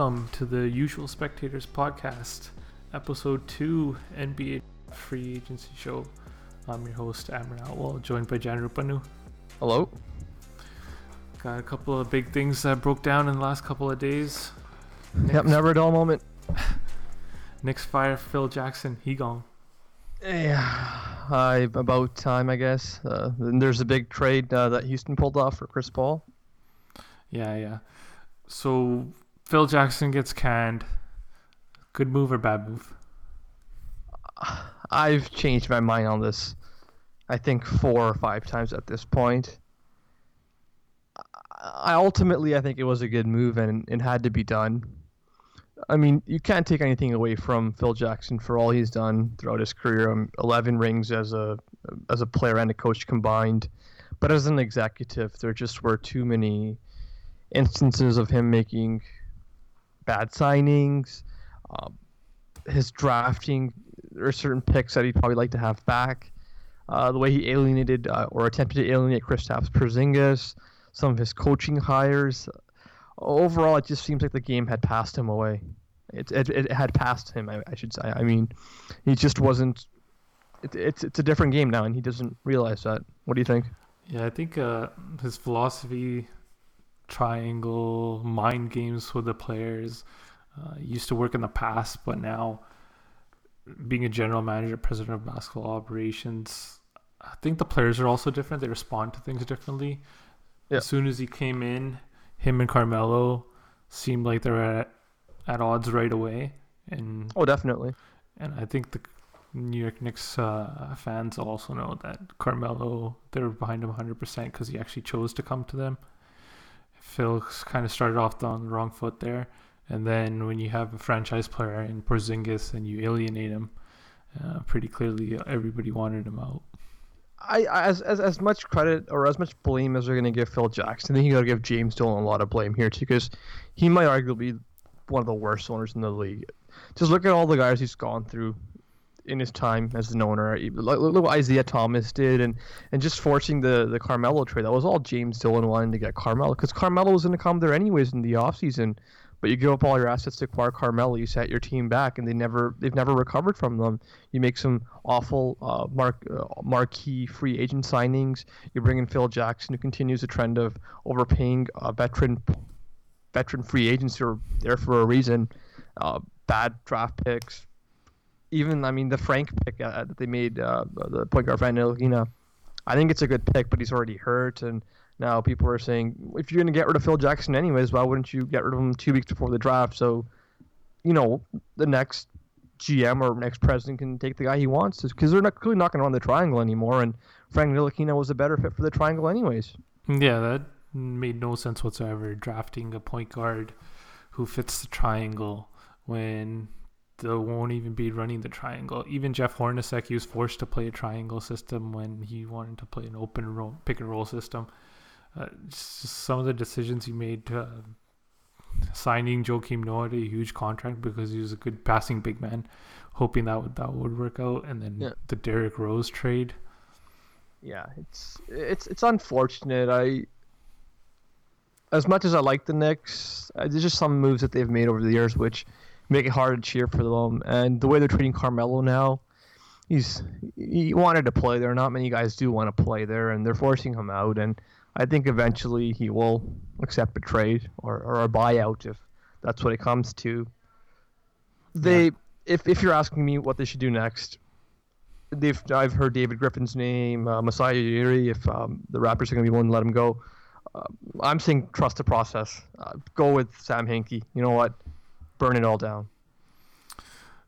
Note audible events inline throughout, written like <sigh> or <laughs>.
welcome to the Usual Spectators podcast, episode two, NBA Free Agency Show. I'm your host, Amran Outwell, joined by Jan Rupanu. Hello. Got a couple of big things that broke down in the last couple of days. Yep, never a dull moment. <laughs> Knicks fire Phil Jackson. He gone. Yeah, about time, I guess. Uh, then there's a big trade uh, that Houston pulled off for Chris Paul. Yeah, yeah. So Phil Jackson gets canned. Good move or bad move? <sighs> I've changed my mind on this. I think four or five times at this point. I ultimately I think it was a good move and it had to be done. I mean, you can't take anything away from Phil Jackson for all he's done throughout his career. Um, Eleven rings as a as a player and a coach combined, but as an executive, there just were too many instances of him making bad signings. Um, his drafting, there are certain picks that he'd probably like to have back. Uh, the way he alienated uh, or attempted to alienate Kristaps Porzingis, some of his coaching hires. Overall, it just seems like the game had passed him away. It, it, it had passed him, I, I should say. I mean, he just wasn't. It, it's it's a different game now, and he doesn't realize that. What do you think? Yeah, I think uh, his philosophy, triangle, mind games with the players, uh, used to work in the past, but now being a general manager, president of basketball operations, I think the players are also different. They respond to things differently. Yeah. As soon as he came in, him and Carmelo seemed like they were at, at odds right away, and Oh, definitely. and I think the New York Knicks uh, fans also know that Carmelo they're behind him 100% because he actually chose to come to them. Phil kind of started off on the wrong foot there, and then when you have a franchise player in Porzingis and you alienate him, uh, pretty clearly everybody wanted him out. I as as as much credit or as much blame as they're gonna give Phil Jackson, I think you gotta give James Dolan a lot of blame here too, because he might arguably be one of the worst owners in the league. Just look at all the guys he's gone through in his time as an owner. Look, look what Isaiah Thomas did, and and just forcing the the Carmelo trade. That was all James Dolan wanting to get Carmelo, because Carmelo was gonna come there anyways in the offseason. But you give up all your assets to acquire Carmelo, you set your team back, and they never they've never recovered from them. You make some awful uh, mark uh, marquee free agent signings. You bring in Phil Jackson, who continues the trend of overpaying uh, veteran veteran free agents who are there for a reason. Uh, bad draft picks. Even I mean the Frank pick uh, that they made, uh, the point guard Van Ntilikina, I think it's a good pick, but he's already hurt, and now people are saying if you're going to get rid of Phil Jackson anyways, why wouldn't you get rid of him two weeks before the draft? So, you know, the next GM or next president can take the guy he wants because they're not clearly not going to run the triangle anymore, and Frank Ntilikina was a better fit for the triangle anyways. Yeah, that made no sense whatsoever. Drafting a point guard who fits the triangle when they won't even be running the triangle. Even Jeff Hornacek, he was forced to play a triangle system when he wanted to play an open roll, pick and roll system. Uh, some of the decisions he made, uh, signing Joakim Noah to a huge contract because he was a good passing big man, hoping that would that would work out, and then Yeah. the Derrick Rose trade. Yeah, it's it's it's unfortunate. I as much as I like the Knicks, uh, there's just some moves that they've made over the years which make it hard to cheer for them. And the way they're treating Carmelo now, he's he wanted to play there. Not many guys do want to play there, and they're forcing him out. And I think eventually he will accept a trade or, or a buyout if that's what it comes to. They, if if you're asking me what they should do next, they've I've heard David Griffin's name, uh, Masai Ujiri. If um, the Raptors are going to be willing to let him go, uh, I'm saying trust the process. Uh, go with Sam Hinkie. You know what? Burn it all down.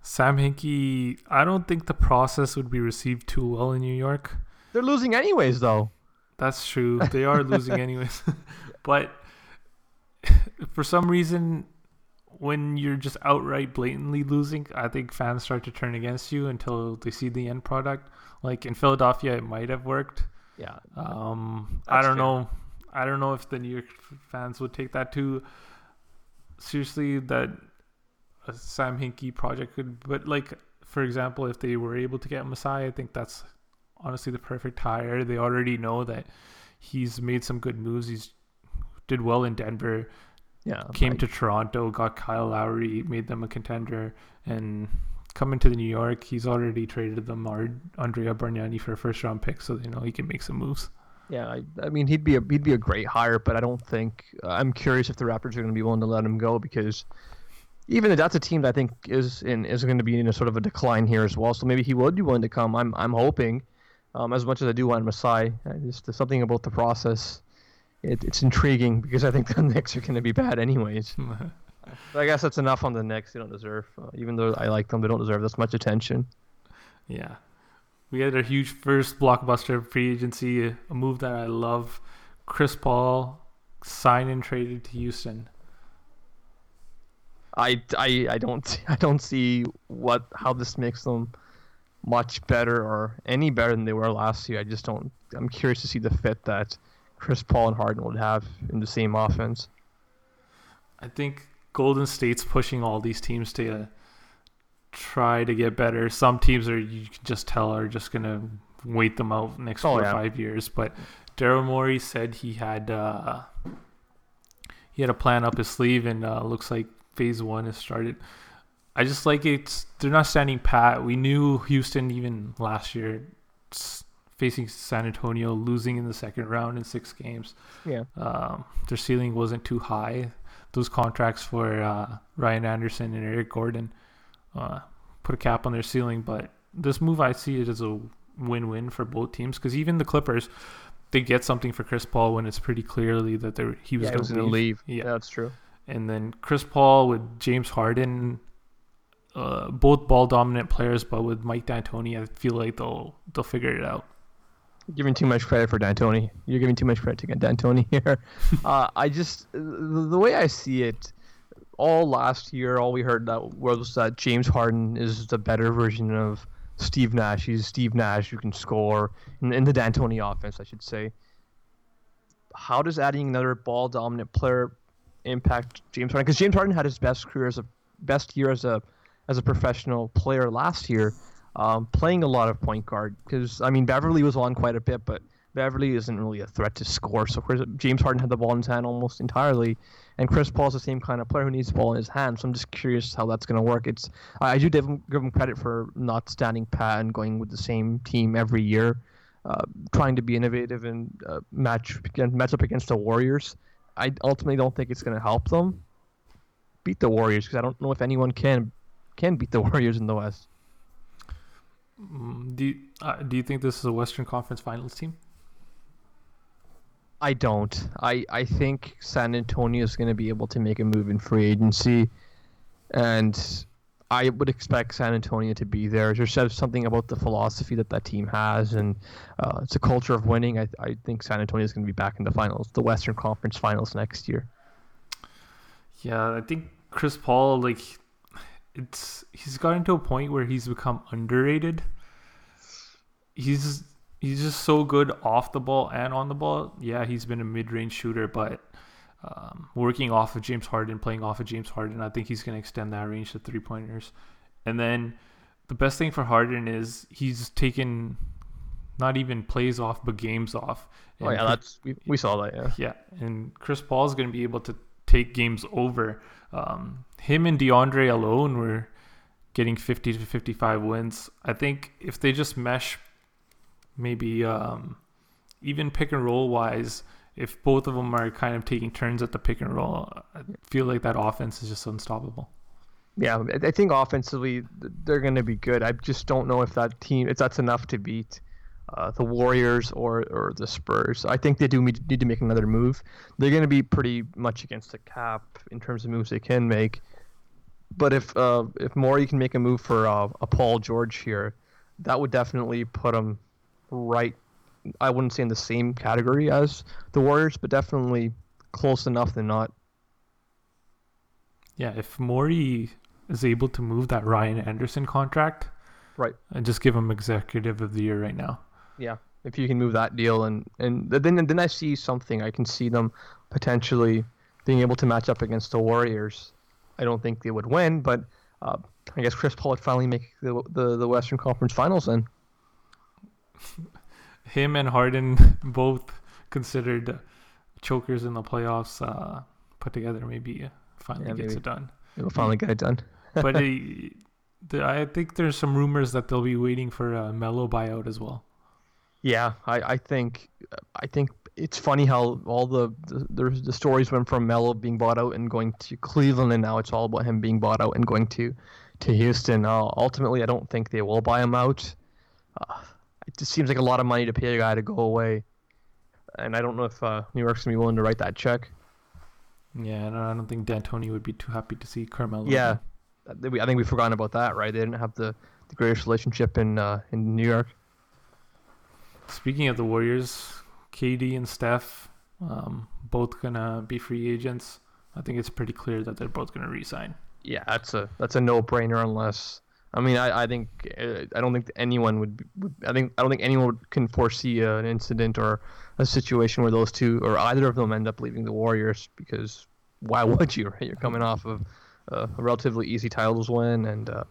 Sam Hinkie, I don't think the process would be received too well in New York. They're losing anyways, though. That's true. They are losing <laughs> anyways. <laughs> but for some reason, when you're just outright blatantly losing, I think fans start to turn against you until they see the end product. Like in Philadelphia, it might have worked. Yeah. Um, I don't fair. know. I don't know if the New York fans would take that too seriously. That a Sam Hinkie project could, but like for example, if they were able to get Masai, I think that's honestly the perfect hire. They already know that he's made some good moves. He's did well in Denver. Yeah, came I- to Toronto, got Kyle Lowry, made them a contender, and coming to the New York, he's already traded them Ar- Andrea Bargnani for a first round pick, so they know he can make some moves. Yeah, I, I mean he'd be a he'd be a great hire, but I don't think uh, I'm curious if the Raptors are going to be willing to let him go because even if that's a team that I think is in is going to be in a sort of a decline here as well. So maybe he would be willing to come. I'm I'm hoping, um, as much as I do want Masai, I just there's something about the process. It, it's intriguing because I think <laughs> the Knicks are going to be bad anyways. <laughs> But I guess that's enough on the Knicks. They don't deserve, uh, even though I like them, they don't deserve this much attention. yeah. We had a huge first blockbuster free agency, a move that I love. Chris Paul signed and traded to Houston. I, I, I don't I don't see what how this makes them much better or any better than they were last year. I just don't. I'm curious to see the fit that Chris Paul and Harden would have in the same offense. I think Golden State's pushing all these teams to uh, try to get better. Some teams are you can just tell are just gonna wait them out next Oh, four or five years. But Daryl Morey said he had uh, he had a plan up his sleeve, and uh, looks like phase one has started. I just like it's they're not standing pat. We knew Houston even last year facing San Antonio, losing in the second round in six games Yeah. um, their ceiling wasn't too high. Those contracts for uh, Ryan Anderson and Eric Gordon uh, put a cap on their ceiling, but this move I see it as a win-win for both teams because even the Clippers, they get something for Chris Paul when it's pretty clearly that they're, he was Yeah, going to leave. leave. Yeah, that's true. And then Chris Paul with James Harden, uh, both ball dominant players, but with Mike D'Antoni, I feel like they'll they'll figure it out. giving too much credit for D'Antoni. You're giving too much credit to D'Antoni <laughs> here. <laughs> uh, I just the, the way I see it, all last year, all we heard that was that James Harden is the better version of Steve Nash. He's Steve Nash who can score in, in the D'Antoni offense, I should say. How does adding another ball dominant player impact James Harden? Because James Harden had his best career as a best year as a as a professional player last year um, playing a lot of point guard because I mean Beverley was on quite a bit, but Beverley isn't really a threat to score. So James Harden had the ball in his hand almost entirely, and Chris Paul's the same kind of player who needs the ball in his hand. So I'm just curious how that's going to work. It's I I do give him, give him credit for not standing pat and going with the same team every year, uh, trying to be innovative and uh, match match up against the Warriors. I ultimately don't think it's going to help them beat the Warriors because I don't know if anyone can can beat the <laughs> Warriors in the West. Mm, Do you, uh, do you think this is a Western Conference Finals team? I don't. I, I think San Antonio is going to be able to make a move in free agency, and I would expect San Antonio to be there. There's just something about the philosophy that that team has, and uh, it's a culture of winning. I, I think San Antonio is going to be back in the finals, the Western Conference Finals next year. Yeah, I think Chris Paul, like, it's he's gotten to a point where he's become underrated. He's he's just so good off the ball and on the ball. Yeah, he's been a mid-range shooter, but um, working off of James Harden, playing off of James Harden, I think he's going to extend that range to three pointers. And then the best thing for Harden is he's taken not even plays off, but games off. Oh yeah, that's we, we saw that. Yeah. yeah, and Chris Paul is going to be able to take games over. Um, him and DeAndre alone were getting 50 to 55 wins. I think if they just mesh, maybe um, even pick and roll wise, if both of them are kind of taking turns at the pick and roll, I feel like that offense is just unstoppable. Yeah, I- think offensively they're going to be good. I just don't know if that team, if that's enough to beat uh, the Warriors or, or the Spurs. I think they do need to make another move. They're going to be pretty much against the cap in terms of moves they can make. But if uh, if Morey can make a move for uh, a Paul George here, that would definitely put him right. I wouldn't say in the same category as the Warriors, but definitely close enough than not. Yeah, if Morey is able to move that Ryan Anderson contract, Right. and just give him executive of the year right now. Yeah, if you can move that deal, and and then then I see something. I can see them potentially being able to match up against the Warriors. I don't think they would win, but uh, I guess Chris Paul would finally make the, the the Western Conference Finals. Then <laughs> him and Harden <laughs> both considered chokers in the playoffs uh, put together, maybe finally Yeah, gets maybe. it done. We'll finally get it done. <laughs> But it, the, I think there's some rumors that they'll be waiting for a Melo buyout as well. Yeah, I, I think I think it's funny how all the the, the the stories went from Melo being bought out and going to Cleveland, and now it's all about him being bought out and going to to Houston. Uh, ultimately, I don't think they will buy him out. Uh, it just seems like a lot of money to pay a guy to go away, and I don't know if uh, New York's gonna be willing to write that check. Yeah, and I don't think D'Antoni would be too happy to see Carmelo. Yeah, I think we- I think we've forgotten about that, right? They didn't have the, the greatest relationship in uh, in New York. Speaking of the Warriors, KD and Steph, um, both gonna be free agents. I think it's pretty clear that they're both gonna resign. Yeah, that's a that's a no brainer unless I mean I, I think uh, I don't think anyone would, would I think I don't think anyone can foresee uh, an incident or a situation where those two or either of them end up leaving the Warriors because why <laughs> would you right you're coming off of a relatively easy titles win and uh,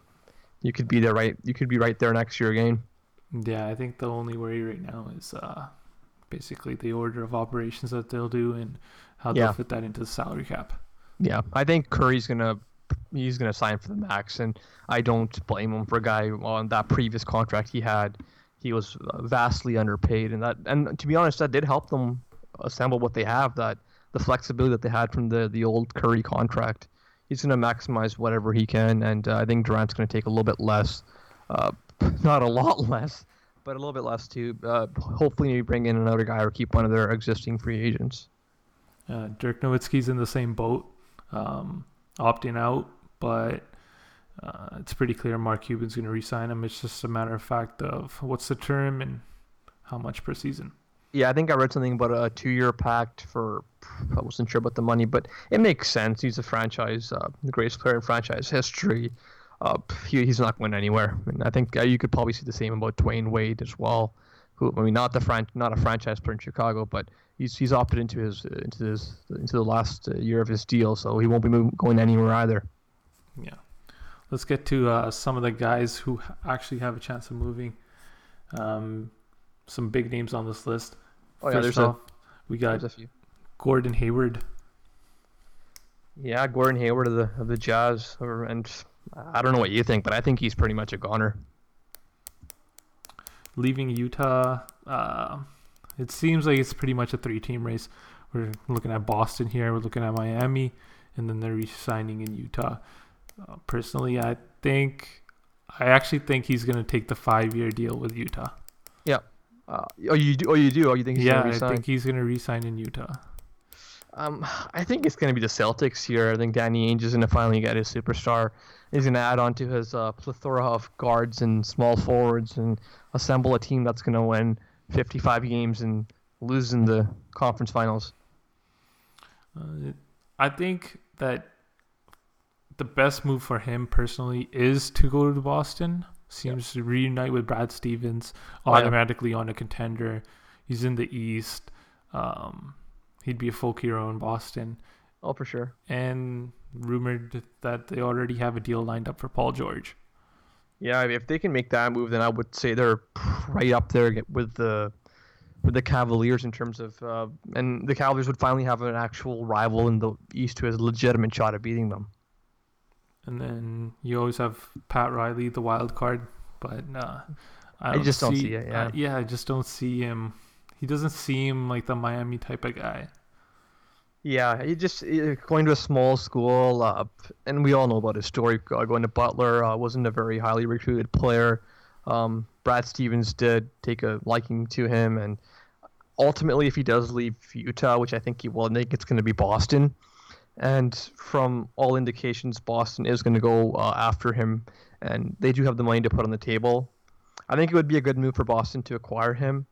you could be there right you could be right there next year again Yeah, I think the only worry right now is uh, basically the order of operations that they'll do and how Yeah. they'll fit that into the salary cap. yeah I think Curry's gonna he's gonna sign for the max and I don't blame him for a guy on that previous contract he had. He was uh, vastly underpaid and that and to be honest that did help them assemble what they have that the flexibility that they had from the the old Curry contract. He's going to maximize whatever he can and uh, I think Durant's going to take a little bit less uh, <laughs> not a lot less but a little bit less too uh, hopefully maybe bring in another guy or keep one of their existing free agents. Uh, Dirk Nowitzki's in the same boat, um, opting out, but uh, it's pretty clear Mark Cuban's going to re-sign him. It's just a matter of fact of what's the term and how much per season. Yeah, I think I read something about a two-year pact for. I wasn't sure about the money, but it makes sense. He's a franchise, uh, the greatest player in franchise history. Uh, he, he's not going anywhere. And I think uh, you could probably see the same about Dwyane Wade as well. Who I mean, not the fran- not a franchise player in Chicago, but he's he's opted into his into his into the last uh, year of his deal, so he won't be move, going anywhere either. Yeah. Let's get to uh, some of the guys who actually have a chance of moving. Um, some big names on this list. Oh yeah, First there's off, we got there's a few. Gordon Hayward. Yeah, Gordon Hayward of the of the Jazz, and I don't know what you think, but I think he's pretty much a goner. leaving Utah. Uh, it seems like it's pretty much a three-team race. We're looking at Boston here. We're looking at Miami, and then they're re-signing in Utah. Uh, personally, I think, I actually think he's going to take the five-year deal with Utah. Uh, oh, you do? Oh, you do? Oh, you think he's yeah, gonna re sign? I think he's going to re-sign in Utah. Um, I think it's going to be the Celtics here. I think Danny Ainge is going to finally get his superstar. He's going to add on to his uh, plethora of guards and small forwards and assemble a team that's going to win 55 games and losing the conference finals. Uh, I think that the best move for him personally is to go to Boston. Seems to reunite with Brad Stevens, Oh, yeah. automatically on a contender. He's in the East. Um, he'd be a folk hero in Boston. Oh, for sure. And rumored that they already have a deal lined up for Paul George. Yeah, if they can make that move, then I would say they're right up there with the with the Cavaliers in terms of, uh, and the Cavaliers would finally have an actual rival in the East who has a legitimate shot at beating them. And then you always have Pat Riley, the wild card, but uh, I just don't see it, yeah. I- yeah, I just don't see him. He doesn't seem like the Miami type of guy. Yeah, he just eh, going to a small school, uh, and we all know about his story. uh, Going to Butler, uh, wasn't a very highly recruited player. Um, Brad Stevens did take a liking to him, and ultimately, if he does leave Utah, which I think he will, I think it's going to be Boston. And from all indications, Boston is going to go uh, after him, and they do have the money to put on the table. I think it would be a good move for Boston to acquire him.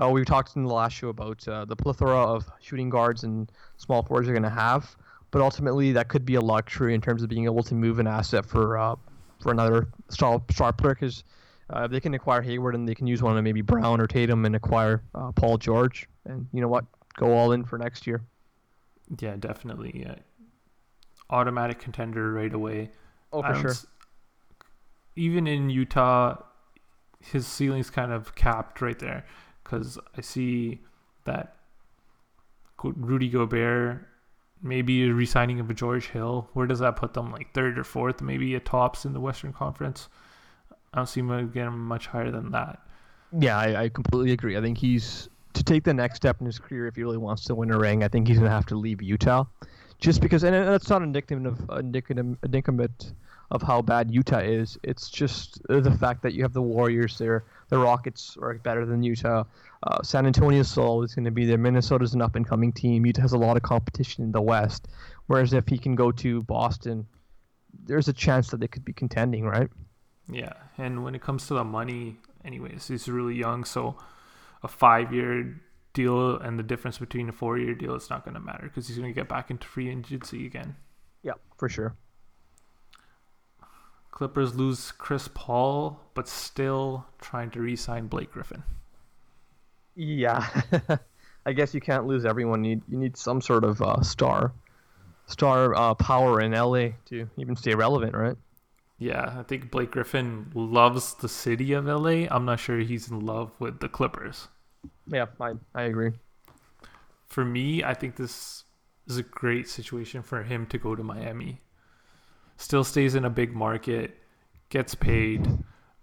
Uh, we talked in the last show about uh, the plethora of shooting guards and small forwards are going to have, but ultimately that could be a luxury in terms of being able to move an asset for uh, for another star star player because uh, they can acquire Hayward and they can use one of maybe Brown or Tatum and acquire uh, Paul George, and you know what, go all in for next year. Yeah, definitely. Yeah. Automatic contender right away. Oh, for don't sure. Even in Utah, his ceiling's kind of capped right there because I see that Rudy Gobert maybe a resigning of a George Hill. Where does that put them? Like third or fourth, maybe a tops in the Western Conference. I don't see him getting much higher than that. Yeah, I, I completely agree. I think he's to take the next step in his career if he really wants to win a ring. I think he's gonna have to leave Utah, just because, and that's not indicative of indicative of how bad Utah is. It's just the fact that you have the Warriors there. The Rockets are better than Utah. Uh, San Antonio is always going to be there. Minnesota's an up and coming team. Utah has a lot of competition in the West. Whereas if he can go to Boston, there's a chance that they could be contending, right? Yeah, and when it comes to the money, anyways, he's really young, so a five-year deal and the difference between a four-year deal is not going to matter because he's going to get back into free agency again. Yeah, for sure. Clippers lose Chris Paul, but still trying to re-sign Blake Griffin. Yeah, <laughs> I guess you can't lose everyone. You you need some sort of uh, star, star uh, power in LA to even stay relevant, right? Yeah, I think Blake Griffin loves the city of LA. I'm not sure he's in love with the Clippers. Yeah, I I agree. For me, I think this is a great situation for him to go to Miami still stays in a big market, gets paid.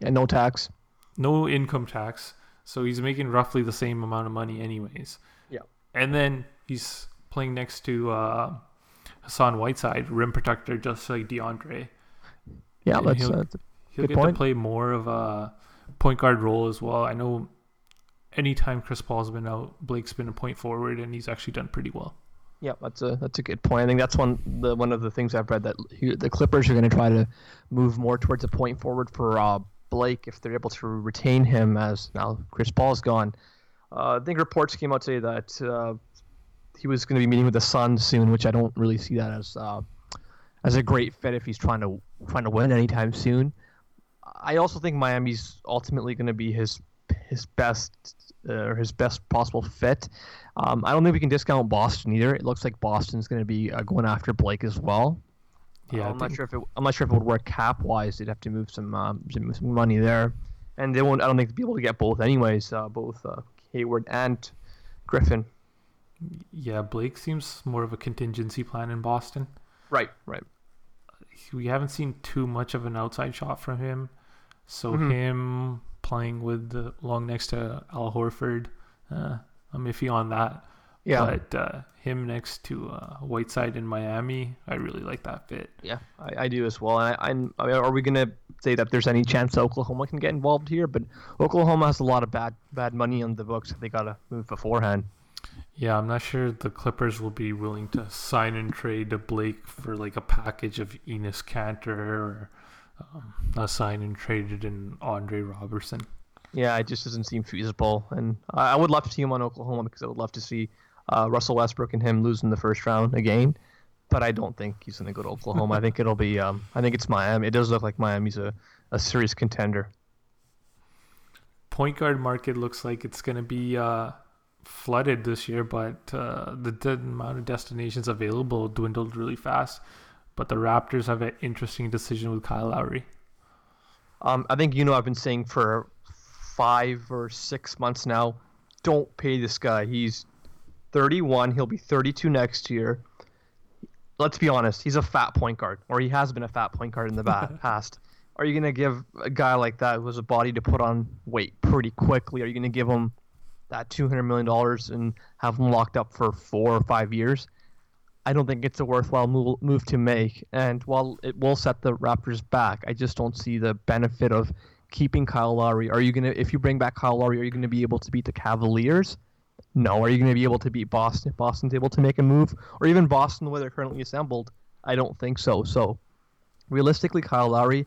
And no tax. No income tax. So he's making roughly the same amount of money, anyways. Yeah. And then he's playing next to uh, Hassan Whiteside, rim protector, just like DeAndre. Yeah, and that's, he'll, uh, he'll get point. to play more of a point guard role as well. I know anytime Chris Paul's been out, Blake's been a point forward, and he's actually done pretty well. Yeah, that's a that's a good point. I think that's one the one of the things I've read that he, the Clippers are going to try to move more towards a point forward for uh, Blake if they're able to retain him as now Chris Paul's gone. Uh, I think reports came out today that uh, he was going to be meeting with the Suns soon, which I don't really see that as uh, as a great fit if he's trying to trying to win anytime soon. I also think Miami's ultimately going to be his his best uh, his best possible fit. Um, I don't think we can discount Boston either. It looks like Boston's going to be uh, going after Blake as well. Yeah, uh, I'm not sure if it, I'm not sure if it would work cap wise. They'd have to move some um, some money there, and they won't. I don't think they'll be able to get both anyways. Uh, both uh, Hayward and Griffin. Yeah, Blake seems more of a contingency plan in Boston. Right, right. We haven't seen too much of an outside shot from him, so Mhm. him playing with the long next to Al Horford, uh, I'm iffy on that. Yeah, But uh, him next to uh, Whiteside in Miami, I really like that fit. yeah, I, I do as well. And I, I'm. I mean, are we gonna say that there's any chance Oklahoma can get involved here? But Oklahoma has a lot of bad bad money on the books they gotta move beforehand. Yeah, I'm not sure the Clippers will be willing to sign and trade to Blake for like a package of Enes Kanter or um, a sign and traded in Andre Roberson. Yeah, it just doesn't seem feasible, and I, would love to see him on Oklahoma because I would love to see uh, Russell Westbrook and him lose in the first round again. But I don't think he's going to go to Oklahoma. I think it'll be. <laughs> Um, I think it's Miami. It does look like Miami's a, a serious contender. Point guard market looks like it's going to be uh, flooded this year, but uh, the, the amount of destinations available dwindled really fast. But the Raptors have an interesting decision with Kyle Lowry. Um, I think you know I've been saying for five or six months now, don't pay this guy. He's 31. He'll be 32 next year. Let's be honest. He's a fat point guard, or he has been a fat point guard in the <laughs> past. Are you gonna give a guy like that who has a body to put on weight pretty quickly? Are you gonna give him that 200 million dollars and have him locked up for four or five years? I don't think it's a worthwhile move, move to make. And while it will set the Raptors back, I just don't see the benefit of keeping Kyle Lowry. Are you gonna, if you bring back Kyle Lowry, are you gonna be able to beat the Cavaliers? No. Are you gonna be able to beat Boston? If Boston's able to make a move, or even Boston the way they're currently assembled? I don't think so. So, realistically, Kyle Lowry,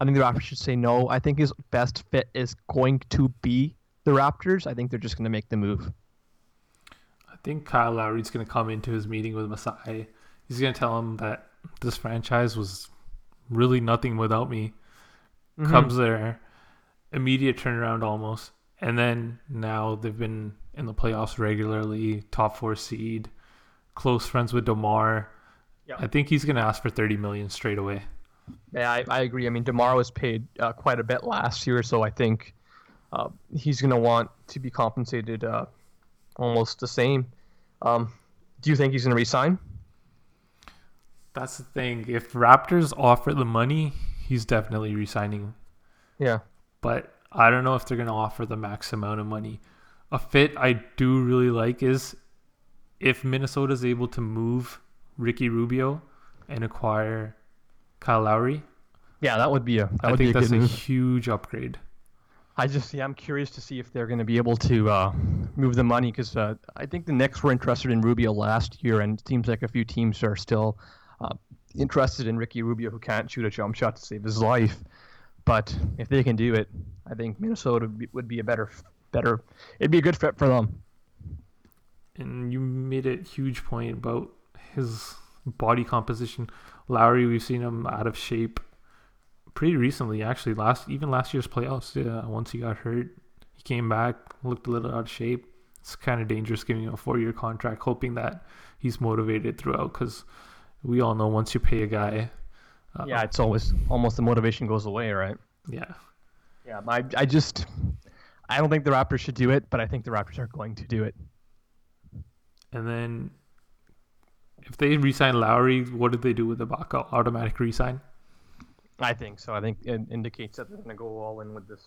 I think the Raptors should say no. I think his best fit is going to be the Raptors. I think they're just gonna make the move. I think Kyle Lowry's going to come into his meeting with Masai. He's going to tell him that this franchise was really nothing without me. Mm-hmm. Comes there, immediate turnaround almost, and then now they've been in the playoffs regularly, top four seed, close friends with Demar. Yeah. I think he's going to ask for thirty million straight away. Yeah, I, I agree. I mean, Demar was paid uh, quite a bit last year, so I think uh, he's going to want to be compensated uh, almost the same. Um, do you think he's going to resign? That's the thing. If Raptors offer the money, he's definitely resigning. Yeah. But I don't know if they're going to offer the max amount of money. A fit I do really like is if Minnesota is able to move Ricky Rubio and acquire Kyle Lowry. Yeah, that would be a that I would think be a that's a huge upgrade. I just yeah, I'm curious to see if they're going to be able to uh, move the money because uh, I think the Knicks were interested in Rubio last year, and it seems like a few teams are still uh, interested in Ricky Rubio, who can't shoot a jump shot to save his life. But if they can do it, I think Minnesota would be, would be a better better. It'd be a good fit for them. And you made a huge point about his body composition. Lowry, we've seen him out of shape pretty recently, actually. Last even last year's playoffs, yeah, once he got hurt, he came back, looked a little out of shape. It's kind of dangerous giving him a four-year contract, hoping that he's motivated throughout. Because we all know once you pay a guy, uh, Yeah, it's always almost the motivation goes away, right? yeah, Yeah, I I just I don't think the Raptors should do it, but I think the Raptors are going to do it. And then if they resign Lowry, what did they do with Ibaka? Automatic resign? I think so. I think it indicates that they're going to go all in with this,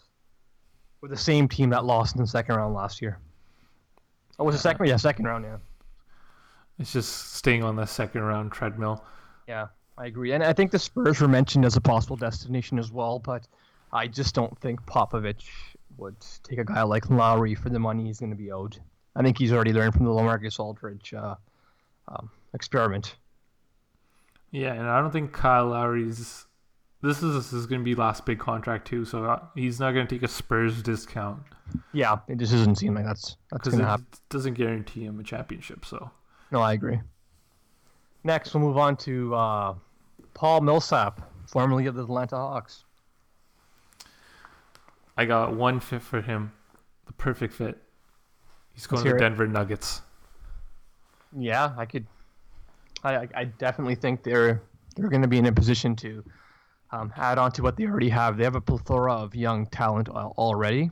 with the same team that lost in the second round last year. Oh, was the second? Yeah, second round. Yeah, It's just staying on the second round treadmill. yeah, I agree. And I think the Spurs were mentioned as a possible destination as well, but I just don't think Popovich would take a guy like Lowry for the money he's going to be owed. I think he's already learned from the Lamarcus Aldridge uh, um, experiment. Yeah, and I don't think Kyle Lowry's. This is this is going to be last big contract too, so uh, he's not going to take a Spurs discount Yeah, it just doesn't seem like that's that's going to happen. doesn't guarantee him a championship. So No, I agree. Next, we'll move on to uh, Paul Millsap, formerly of the Atlanta Hawks. I got one fit for him, the perfect fit. He's going to hear the it. Denver Nuggets. Yeah, I could. I, I definitely think they're they're going to be in a position to um, add on to what they already have. They have a plethora of young talent already,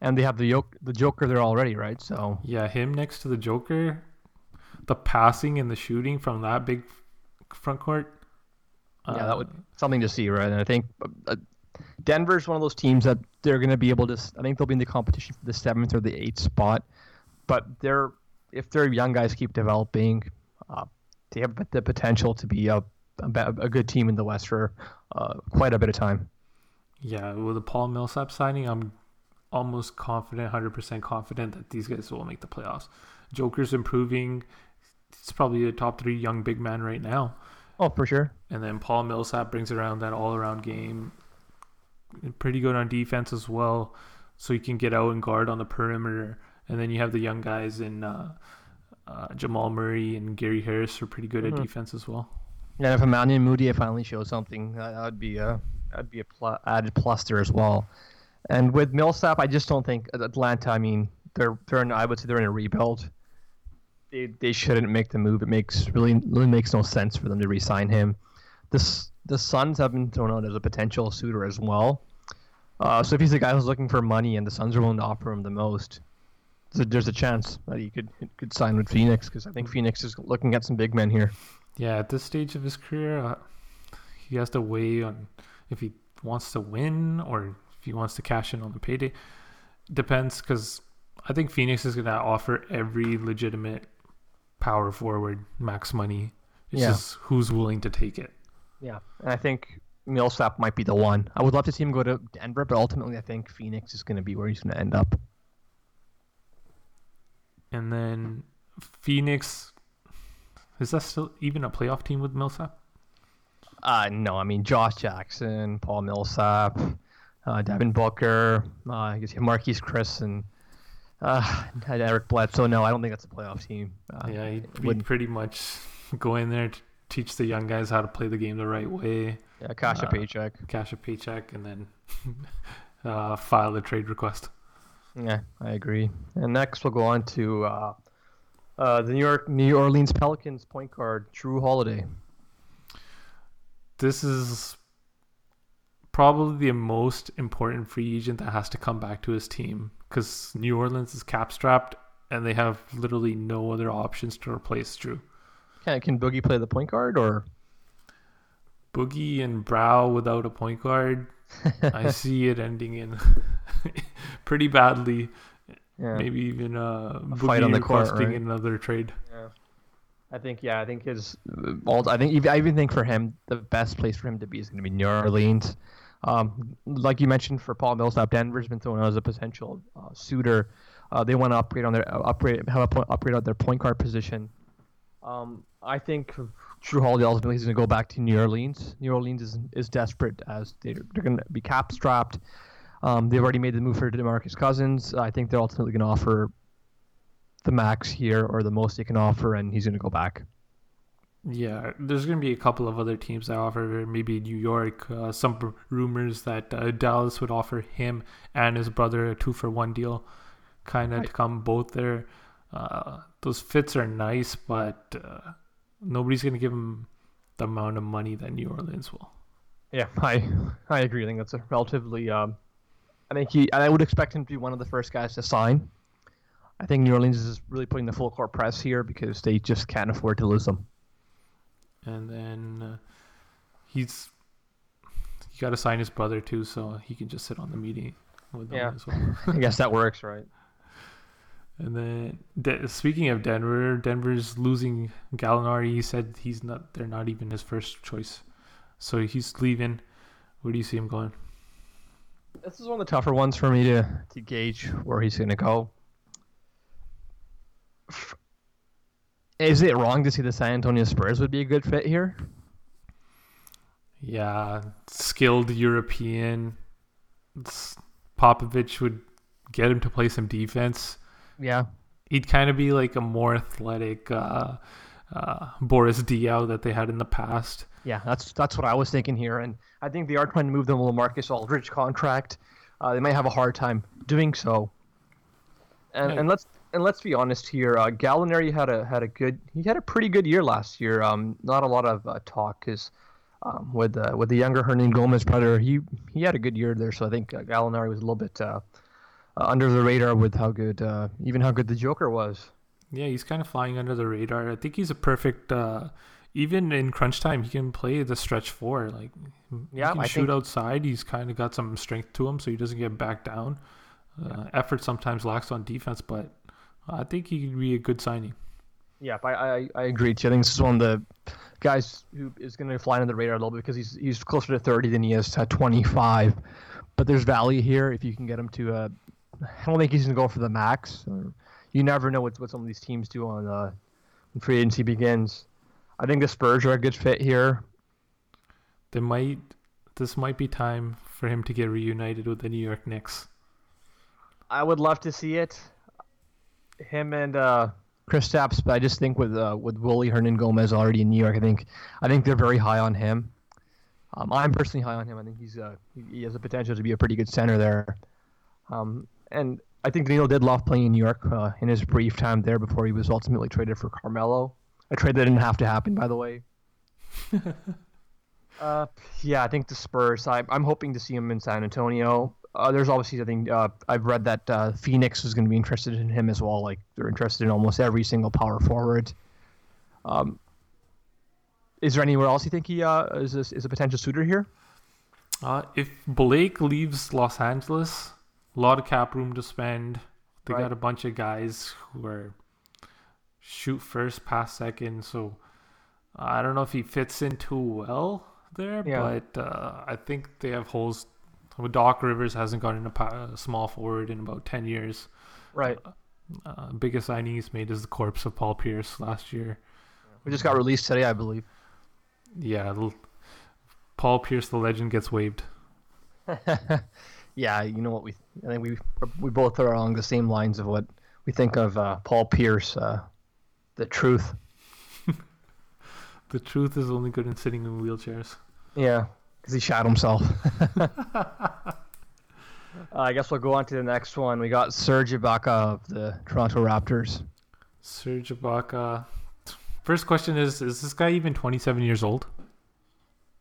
and they have the yoke, the Joker there already, right? So Yeah, him next to the Joker, the passing and the shooting from that big front court. yeah, uh, that would something to see, right? And I think uh, Denver's one of those teams that they're going to be able to. I think they'll be in the competition for the seventh or the eighth spot, but they're if their young guys keep developing, uh, they have the potential to be a a, a good team in the West for uh, quite a bit of time. Yeah, with the Paul Millsap signing, I'm almost confident, 100% confident that these guys will make the playoffs. Joker's improving. He's probably a top three young big man right now. Oh, for sure. And then Paul Millsap brings around that all around game. Pretty good on defense as well. So you can get out and guard on the perimeter. And then you have the young guys in uh, uh, Jamal Murray and Gary Harris are pretty good Mhm. at defense as well. Yeah, if Emmanuel Mudiay finally shows something, that would be a that'd be a pl- added plus there as well. And with Millsap, I just don't think Atlanta. I mean, they're they're in, I would say they're in a rebuild. They they shouldn't make the move. It makes really really makes no sense for them to re-sign him. This the Suns have been thrown out as a potential suitor as well. Uh, so if he's the guy who's looking for money and the Suns are willing to offer him the most, there's a chance that he could could sign with Phoenix because I think Phoenix is looking at some big men here. Yeah, at this stage of his career, uh, he has to weigh on if he wants to win or if he wants to cash in on the payday. Depends, because I think Phoenix is going to offer every legitimate power forward max money. It's Yeah. just who's willing to take it. Yeah, and I think Millsap might be the one. I would love to see him go to Denver, but ultimately, I think Phoenix is going to be where he's going to end up. And then Phoenix, is that still even a playoff team with Millsap? Uh, no, I mean Josh Jackson, Paul Millsap, uh, Devin Booker, uh, I guess you have Marquese Chriss and uh, Eric Bledsoe. No, I don't think that's a playoff team. Uh, yeah, he'd, he'd wouldn't- pretty much <laughs> go in there to teach the young guys how to play the game the right way. yeah, cash a Uh, paycheck. cash a paycheck and then <laughs> uh, file a trade request. Yeah, I agree. And next, we'll go on to uh, the New York New Orleans Pelicans point guard Jrue Holiday. This is probably the most important free agent that has to come back to his team because New Orleans is cap strapped and they have literally no other options to replace Jrue. Can can Boogie play the point guard or? Boogie and Brow without a point guard, <laughs> I see it ending in <laughs> pretty badly. Yeah. Maybe even uh, A fight on the court, right? another trade. Yeah. I think yeah, I think his all. I think I even think for him the best place for him to be is going to be New Orleans. Um, like you mentioned for Paul Millsap, Denver's been thrown out as a potential uh, suitor. Uh, they want to upgrade on their uh, upgrade have a point, upgrade on their point guard position. Um, I think Jrue Holiday ultimately is going to go back to New Orleans. New Orleans is is desperate as they're, they're going to be cap strapped. Um, they've already made the move for DeMarcus Cousins. I think they're ultimately going to offer the max here or the most they can offer, and he's going to go back. Yeah, there's going to be a couple of other teams that offer, maybe New York. Uh, some rumors that uh, Dallas would offer him and his brother a two for one deal, kind of Right. to come both there. Uh, those fits are nice, but uh, nobody's going to give him the amount of money that New Orleans will. Yeah, <laughs> I I agree. I think that's a relatively. Um, I think he. I would expect him to be one of the first guys to sign. I think New Orleans is really putting the full court press here because they just can't afford to lose them. And then uh, he's you got to sign his brother too, so he can just sit on the meeting with them Yeah. as well. <laughs> I guess that works, right? <laughs> And then, De- speaking of Denver, Denver's losing Gallinari. He said he's not. They're not even his first choice, so he's leaving. Where do you see him going? This is one of the tougher ones for me to to gauge where he's going to go. Is it wrong to see the San Antonio Spurs would be a good fit here? Yeah, skilled European. Popovich would get him to play some defense. Yeah, He'd kind of be like a more athletic uh, uh, Boris Diaw that they had in the past. Yeah, that's that's what I was thinking here, and I think they are trying to move the Lamarcus Aldridge contract. Uh, they might have a hard time doing so. And, and let's and let's be honest here. Uh, Gallinari had a had a good he had a pretty good year last year. Um, not a lot of uh, talk because um, with uh, with the younger Hernangómez brother, he he had a good year there. So I think uh, Gallinari was a little bit uh, uh, under the radar with how good uh, even how good the Joker was. Yeah, he's kind of flying under the radar. I think he's a perfect. Even in crunch time, he can play the stretch four. Like, Yeah, he can I shoot think- outside. He's kind of got some strength to him, so he doesn't get back down. Uh, effort sometimes lacks on defense, but I think he could be a good signing. Yeah, I, I I agree too. I think this is one of the guys who is going to fly under the radar a little bit because he's he's closer to 30 than he is to 25. But there's value here if you can get him to. Uh, I don't think he's going to go for the max. You never know what what some of these teams do on uh, when free agency begins. I think the Spurs are a good fit here. They might. This might be time for him to get reunited with the New York Knicks. I would love to see it. Him and uh, Kristaps, but I just think with uh, with Willy Hernangómez already in New York, I think I think they're very high on him. Um, I'm personally high on him. I think he's uh, he, he has the potential to be a pretty good center there. Um, and I think Danilo did love playing in New York uh, in his brief time there before he was ultimately traded for Carmelo. A trade that didn't have to happen, by the way. <laughs> uh, yeah, I think the Spurs. I, I'm hoping to see him in San Antonio. Uh, there's obviously, I think uh, I've read that uh, Phoenix is going to be interested in him as well. Like they're interested in almost every single power forward. Um, is there anywhere else you think he uh, is a, is a potential suitor here? Uh, if Blake leaves Los Angeles, a lot of cap room to spend. They Right. got a bunch of guys who are shoot first, pass second. So I don't know if he fits in too well there, Yeah. but uh, I think they have holes. Doc Rivers hasn't gotten a, pa- small forward in about 10 years. Right. Uh, biggest signing he's made is the corpse of Paul Pierce last year. We just got released today, I believe. Yeah, l- Paul Pierce, the legend, gets waived. <laughs> yeah, you know what we I think we we both are along the same lines of what we think of uh, Paul Pierce, uh, the truth. <laughs> The truth is only good in sitting in wheelchairs. Yeah, because he shot himself. <laughs> uh, I guess we'll go on to the next one. We got Serge Ibaka of the Toronto Raptors. Serge Ibaka. First question is: Is this guy even 27 years old?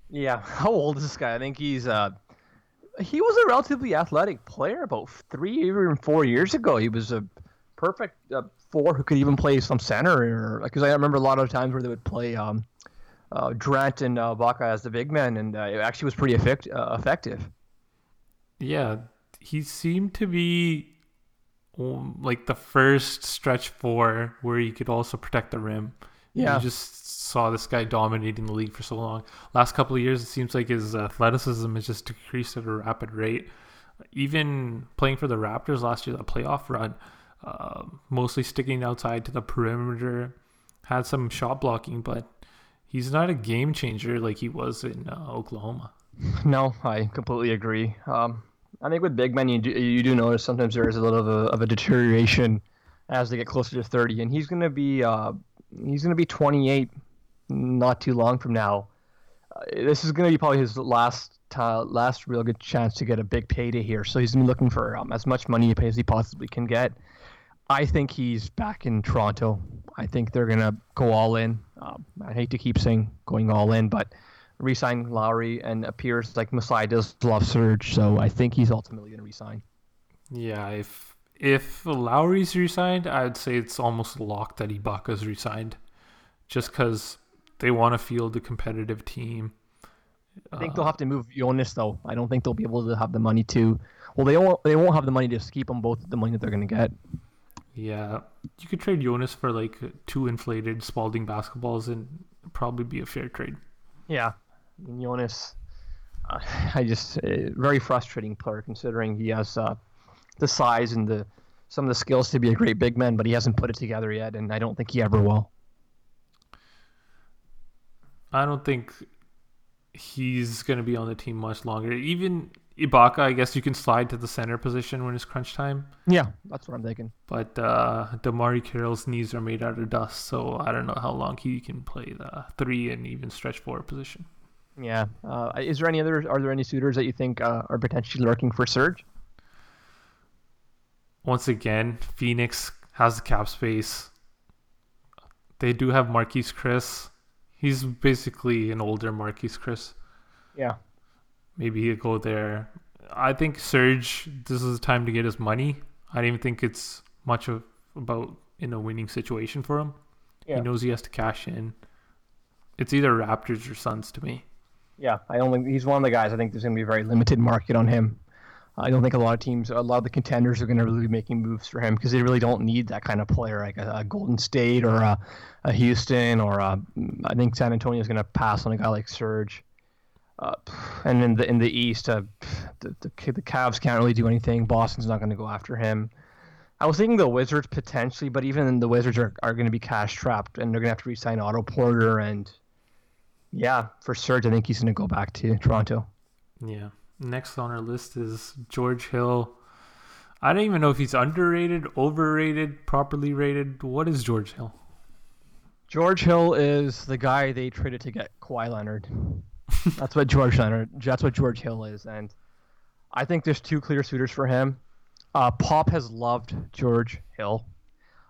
Yeah, <laughs> how old is this guy? I think he's uh, he was a relatively athletic player about three, even four years ago. He was a perfect uh, four who could even play some center, or because I remember a lot of times where they would play um, uh, Durant and uh, Ibaka as the big men, and uh, it actually was pretty effect- uh, effective. Yeah, he seemed to be um, like the first stretch four where he could also protect the rim. Yeah. You just saw this guy dominating the league for so long. Last couple of years, it seems like his athleticism has just decreased at a rapid rate. Even playing for the Raptors last year, the playoff run, uh, mostly sticking outside to the perimeter, had some shot blocking, but he's not a game changer like he was in uh, Oklahoma. <laughs> No, I completely agree. Um, I think with big men, you do, you do notice sometimes there is a little of a, of a deterioration as they get closer to 30, and he's going to be uh, he's going to be 28 not too long from now. Uh, this is going to be probably his last uh, last real good chance to get a big payday here. So he's going to be looking for um, as much money as he possibly can get. I think he's back in Toronto. I think they're going to go all in. Um, I hate to keep saying going all in, but resign Lowry and appears like Masai does love Serge. So I think he's ultimately going to resign. Yeah, if if Lowry's resigned, I'd say it's almost locked that Ibaka's resigned, just because they want to field a competitive team. I think uh, they'll have to move Jonas though. I don't think they'll be able to have the money to. Well, they won't. They won't have the money to keep them both the money that they're going to get. Yeah, you could trade Jonas for like two inflated Spalding basketballs and probably be a fair trade. Yeah, Jonas, uh, <laughs> I just uh, very frustrating player considering he has uh, the size and the some of the skills to be a great big man, but he hasn't put it together yet, and I don't think he ever will. I don't think he's going to be on the team much longer. Even Ibaka, I guess you can slide to the center position when it's crunch time. Yeah, that's what I'm thinking. But uh, DeMarre Carroll's knees are made out of dust, so I don't know how long he can play the three and even stretch four position. Yeah. Uh, is there any other? Are there any suitors that you think uh, are potentially lurking for Serge? once again, Phoenix has the cap space. They do have Marquese Chriss. He's basically an older Marquese Chriss. Yeah. Maybe he'll go there. I think Serge, this is the time to get his money. I don't even think it's much of about in a winning situation for him. Yeah. He knows he has to cash in. It's either Raptors or Suns to me. Yeah, I only he's one of the guys. I think there's going to be a very limited market on him. I don't think a lot of teams, a lot of the contenders are going to really be making moves for him because they really don't need that kind of player like a, a Golden State or a, a Houston or a, I think San Antonio is going to pass on a guy like Serge. Uh, and in the in the East, uh, the, the the Cavs can't really do anything. Boston's not going to go after him. I was thinking the Wizards potentially, but even the Wizards are, are going to be cash trapped and they're going to have to re-sign Otto Porter and yeah, for Serge, I think he's going to go back to Toronto. Yeah next on our list is George Hill. I don't even know if he's underrated, overrated, properly rated. What is George Hill? George Hill is the guy they traded to get Kawhi Leonard. That's what George Leonard. That's what George Hill is, and I think there's two clear suitors for him. Uh, Pop has loved George Hill.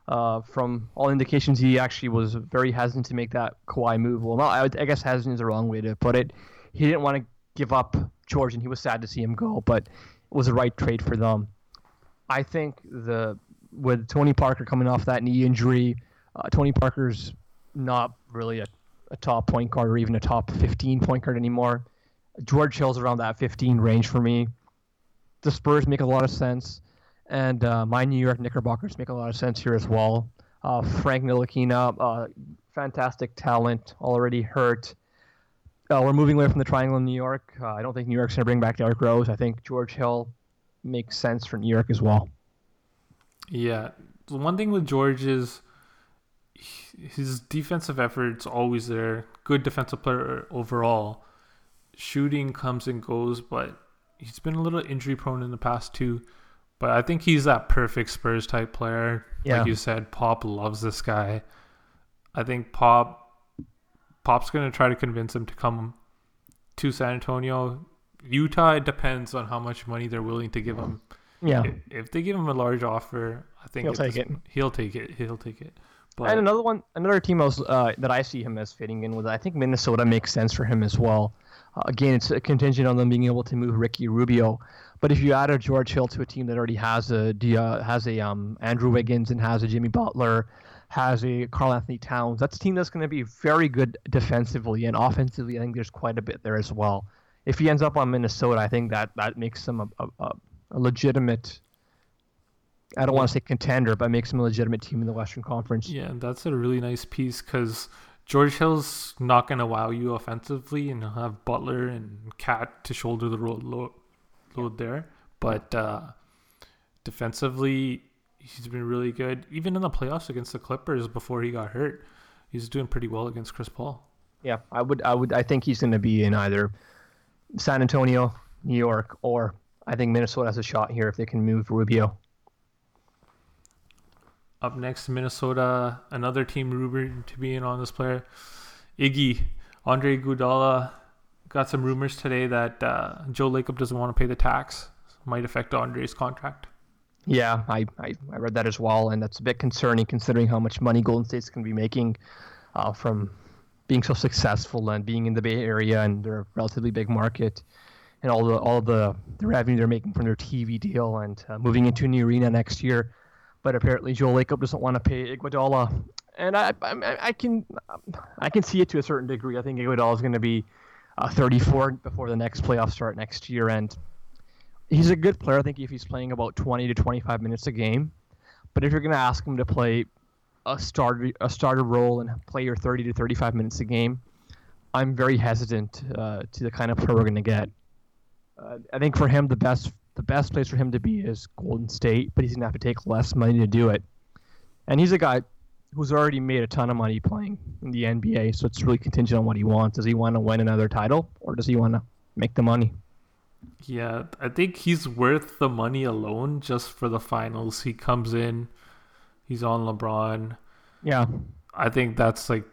Uh, from all indications, he actually was very hesitant to make that Kawhi move. Well, not I, I guess hesitant is the wrong way to put it. He didn't want to give up George, and he was sad to see him go, but it was the right trade for them. I think the with Tony Parker coming off that knee injury, uh, Tony Parker's not really a, a top point guard or even a top 15 point guard anymore. George Hill's around that 15 range for me. The Spurs make a lot of sense, and uh, my New York Knickerbockers make a lot of sense here as well. Uh, Frank Ntilikina, uh, fantastic talent, already hurt. Uh, we're moving away from the triangle in New York. Uh, I don't think New York's going to bring back Derrick Rose. I think George Hill makes sense for New York as well. Yeah. The one thing with George is his defensive effort's always there. Good defensive player overall. Shooting comes and goes, but he's been a little injury prone in the past too. But I think he's that perfect Spurs type player. Yeah. Like you said, Pop loves this guy. I think Pop Pop's going to try to convince him to come to San Antonio. Utah, it depends on how much money they're willing to give him. Yeah. If, if they give him a large offer, I think he'll take it. He'll take it. He'll take it. But And another one, another team I was, uh, that I see him as fitting in with, I think Minnesota makes sense for him as well. Uh, again, it's a contingent on them being able to move Ricky Rubio. But if you add a George Hill to a team that already has a uh, has a um, Andrew Wiggins and has a Jimmy Butler, has a Karl-Anthony Towns, that's a team that's going to be very good defensively and offensively. I think there's quite a bit there as well. If he ends up on Minnesota, I think that that makes him a, a a legitimate. I don't want to say contender, but makes him a legitimate team in the Western Conference. Yeah, that's a really nice piece because George Hill's not going to wow you offensively, and he'll have Butler and Cat to shoulder the road load, load there. But uh, defensively, he's been really good. Even in the playoffs against the Clippers before he got hurt, he's doing pretty well against Chris Paul. Yeah, I would, I would, I think he's going to be in either San Antonio, New York, or I think Minnesota has a shot here if they can move Rubio. Up next, Minnesota, another team rumored to be in on this player, Iggy, Andre Iguodala. Got some rumors today that uh, Joe Lacob doesn't want to pay the tax. Might affect Andre's contract. Yeah, I, I, I read that as well, and that's a bit concerning considering how much money Golden State's going to be making uh, from being so successful and being in the Bay Area and their relatively big market, and all the all the, the revenue they're making from their TV deal and uh, moving into a new arena next year. But apparently, Joe Lacob doesn't want to pay Iguodala, and I, I, I can I can see it to a certain degree. I think Iguodala is going to be uh, 34 before the next playoff start next year, and he's a good player. I think if he's playing about 20 to 25 minutes a game, but if you're going to ask him to play a starter a starter role and play your 30 to 35 minutes a game, I'm very hesitant uh, to the kind of player we're going to get. Uh, I think for him, the best the best place for him to be is Golden State, but he's going to have to take less money to do it. And he's a guy who's already made a ton of money playing in the NBA, so it's really contingent on what he wants. Does he want to win another title, or does he want to make the money? Yeah, I think he's worth the money alone just for the finals. He comes in, he's on LeBron. Yeah, I think that's like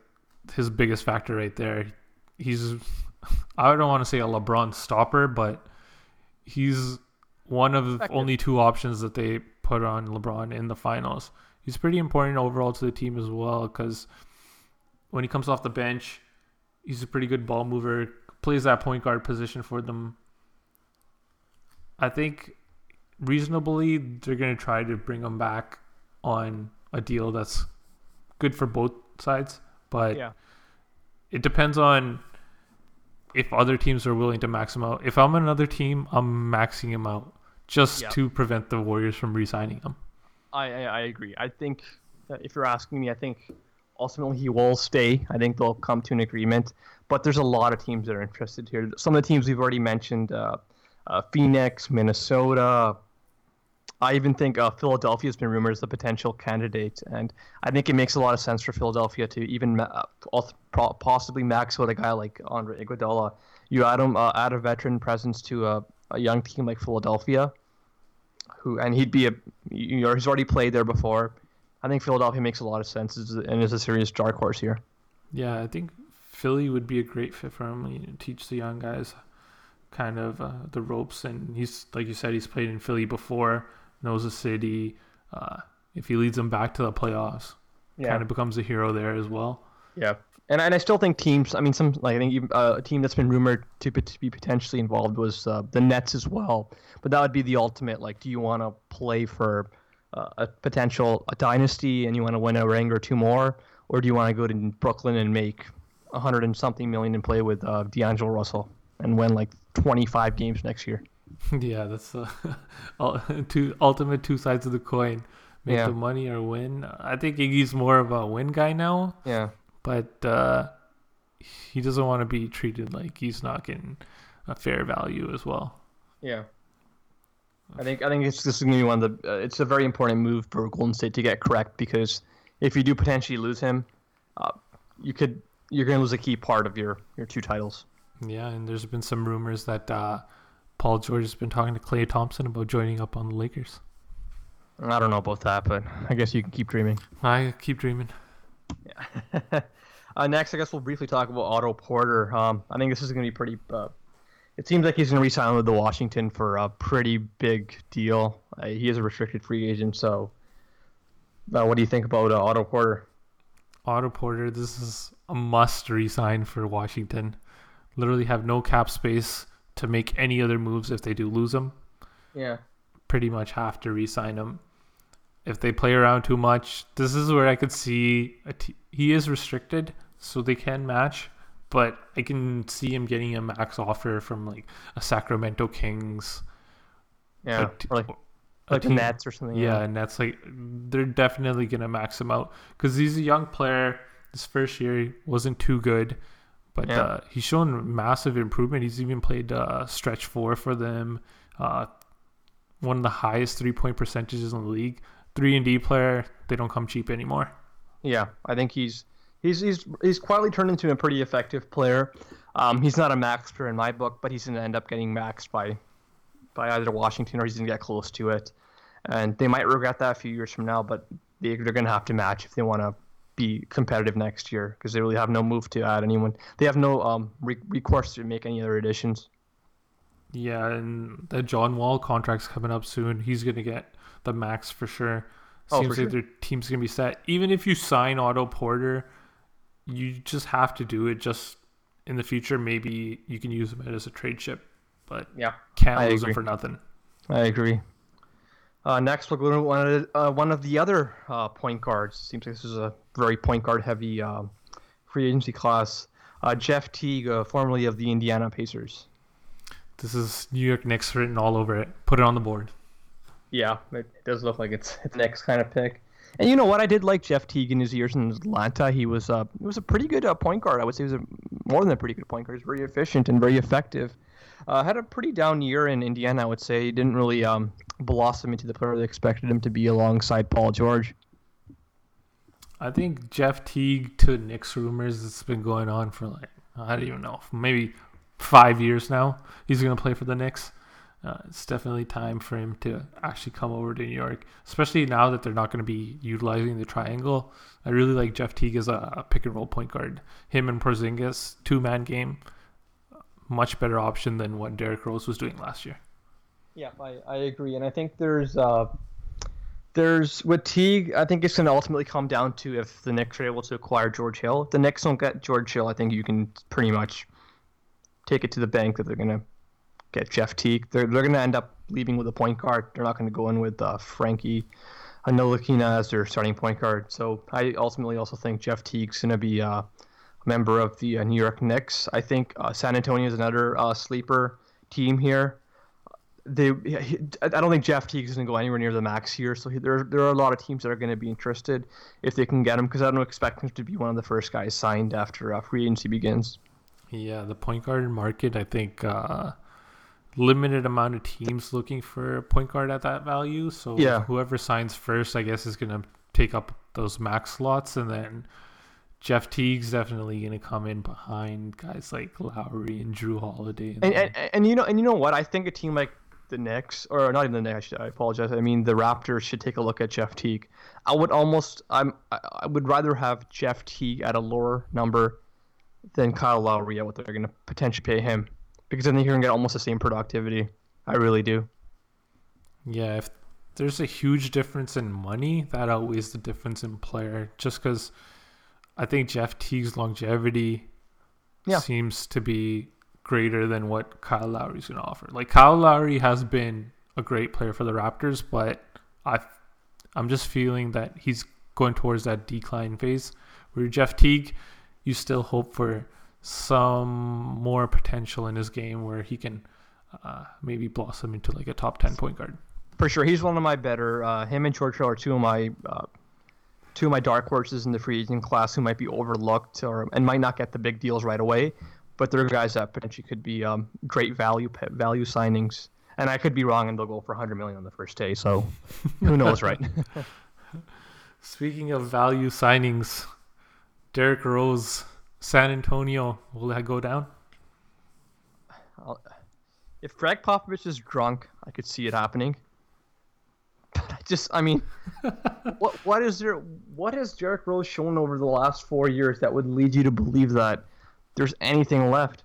his biggest factor right there. He's <laughs> I don't want to say a LeBron stopper, but he's one of only two options that they put on LeBron in the finals. He's pretty important overall to the team as well because when he comes off the bench, he's a pretty good ball mover, plays that point guard position for them. I think reasonably they're going to try to bring him back on a deal that's good for both sides, but yeah, it depends on if other teams are willing to max him out. If I'm another team, I'm maxing him out just Yeah. to prevent the Warriors from re-signing him. I, I I agree. I think that if you're asking me, I think ultimately he will stay. I think they'll come to an agreement. But there's a lot of teams that are interested here. Some of the teams we've already mentioned: uh, uh, Phoenix, Minnesota. I even think uh, Philadelphia has been rumored as a potential candidate, and I think it makes a lot of sense for Philadelphia to even ma- uh, possibly max out a guy like Andre Iguodala. You add him, uh, add a veteran presence to a, a young team like Philadelphia who and he'd be a you know he's already played there before. I think Philadelphia makes a lot of sense is- and is a serious dark horse here. Yeah, I think Philly would be a great fit for him. You know, teach the young guys kind of uh, the ropes, and he's like you said, he's played in Philly before, knows the city. Uh, if he leads them back to the playoffs, kind of becomes a hero there as well. yeah. And and I still think teams. I mean, some like I think even, uh, a team that's been rumored to, be- to be potentially involved was uh, the Nets as well. But that would be the ultimate. Like, do you want to play for uh, a potential a dynasty and you want to win a ring or two more, or do you want to go to Brooklyn and make a hundred and something million and play with uh, D'Angelo Russell and win like 25 games next year? <laughs> yeah, that's <laughs> the <laughs> two ultimate two sides of the coin. Make Yeah. the money or win. I think Iggy's more of a win guy now, Yeah. But uh, he doesn't want to be treated like he's not getting a fair value as well. Yeah. I think I think it's this is gonna be one of the. Uh, it's a very important move for Golden State to get correct because if you do potentially lose him, uh, you could you're gonna lose a key part of your your two titles. Yeah, and there's been some rumors that uh, Paul George has been talking to Klay Thompson about joining up on the Lakers. I don't know about that, but I guess you can keep dreaming. I keep dreaming. <laughs> uh, next, I guess we'll briefly talk about Otto Porter. Um, I think this is gonna be pretty. Uh, it seems like he's gonna resign with the Washington for a pretty big deal. Uh, he is a restricted free agent, so. Uh, what do you think about uh, Otto Porter? Otto Porter, this is a must resign for Washington. Literally have no cap space to make any other moves if they do lose him. Yeah. Pretty much have to resign him. If they play around too much, this is where I could see a t- he is restricted, so they can match. But I can see him getting a max offer from like a Sacramento Kings. Yeah. t- or like like the Nets or something. Yeah, and that's like they're definitely gonna max him out because he's a young player. His first year wasn't too good, but Yeah. uh, he's shown massive improvement. He's even played uh, stretch four for them. Uh, one of the highest three point percentages in the league. Three and D player. They don't come cheap anymore. Yeah, I think he's he's he's he's quietly turned into a pretty effective player. Um, he's not a maxer in my book, but he's gonna end up getting maxed by by either Washington or he's gonna get close to it, and they might regret that a few years from now. But they, they're gonna have to match if they want to be competitive next year because they really have no move to add anyone. They have no um re- recourse to make any other additions. Yeah, and the John Wall contract's coming up soon. He's gonna get the max for sure. Oh, Seems for like their team's gonna be set. Even if you sign Otto Porter, you just have to do it. Just in the future, maybe you can use him as a trade chip, but Yeah, can't I lose agree. him for nothing. I agree. Uh, next, we'll go to one of the, uh, one of the other uh, point guards. Seems like this is a very point guard heavy um, free agency class. Uh, Jeff Teague, uh, formerly of the Indiana Pacers. This is New York Knicks written all over it. Put it on the board. Yeah, it does look like it's <laughs> it's next kind of pick. And you know what? I did like Jeff Teague in his years in Atlanta. He was uh, he was a pretty good uh, point guard. I would say he was a, more than a pretty good point guard. He was very efficient and very effective. Uh, had a pretty down year in Indiana. I would say he didn't really um, blossom into the player they expected him to be alongside Paul George. I think Jeff Teague to Knicks rumors. It's been going on for like I don't even know, maybe five years now. He's gonna play for the Knicks. Uh, it's definitely time for him to actually come over to New York, especially now that they're not going to be utilizing the triangle. I really like Jeff Teague as a, a pick and roll point guard. Him and Porzingis two man game, much better option than what Derrick Rose was doing last year. Yeah, I, I agree, and I think there's uh, there's with Teague. I think it's going to ultimately come down to if the Knicks are able to acquire George Hill. If the Knicks don't get George Hill, I think you can pretty much take it to the bank that they're going to get Jeff Teague. They're they're going to end up leaving with a point guard. They're not going to go in with uh, Frankie Ntilikina as their starting point guard. So I ultimately also think Jeff Teague's going to be uh, a member of the uh, New York Knicks. I think uh, San Antonio is another uh, sleeper team here they he, I don't think Jeff Teague is going to go anywhere near the max here. So he, there there are a lot of teams that are going to be interested if they can get him because I don't expect him to be one of the first guys signed after uh, free agency begins. Yeah, the point guard market, I think, uh, limited amount of teams looking for a point guard at that value. So Yeah. whoever signs first, I guess, is going to take up those max slots, and then Jeff Teague's definitely going to come in behind guys like Lowry and Jrue Holiday. And, and and you know and you know what? I think a team like the Knicks or not even the Knicks. I apologize. I mean the Raptors should take a look at Jeff Teague. I would almost I'm I, I would rather have Jeff Teague at a lower number than Kyle Lowry at what they're going to potentially pay him because I think you're to get almost the same productivity. I really do. yeah, if there's a huge difference in money, that outweighs the difference in player. Just because I think Jeff Teague's longevity Yeah. seems to be greater than what Kyle Lowry's going to offer. Like Kyle Lowry has been a great player for the Raptors, but I, I'm just feeling that he's going towards that decline phase. Where Jeff Teague, you still hope for some more potential in his game where he can uh, maybe blossom into like a top ten point guard. For sure, he's one of my better. Uh, him and George Hill are two of my uh, two of my dark horses in the free agent class who might be overlooked or and might not get the big deals right away, but they're guys that potentially could be um, great value value signings. And I could be wrong, and they'll go for 100 million on the first day. So who <laughs> knows, right? Speaking of value signings, Derrick Rose, San Antonio, will that go down? if Gregg Popovich is drunk, I could see it happening. But I just, I mean, <laughs> what what is there? What has Derrick Rose shown over the last four years that would lead you to believe that there's anything left?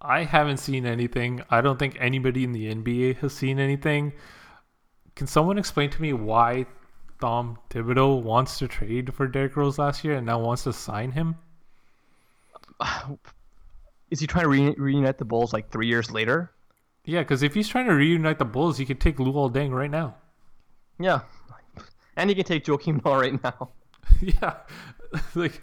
I haven't seen anything. I don't think anybody in the NBA has seen anything. Can someone explain to me why Tom Thibodeau wants to trade for Derrick Rose last year and now wants to sign him? <sighs> Is he trying to re- reunite the Bulls like three years later? Yeah, because if he's trying to reunite the Bulls, he could take Luol Deng right now. Yeah, and he can take Joakim Noah right now. <laughs> yeah, <laughs> like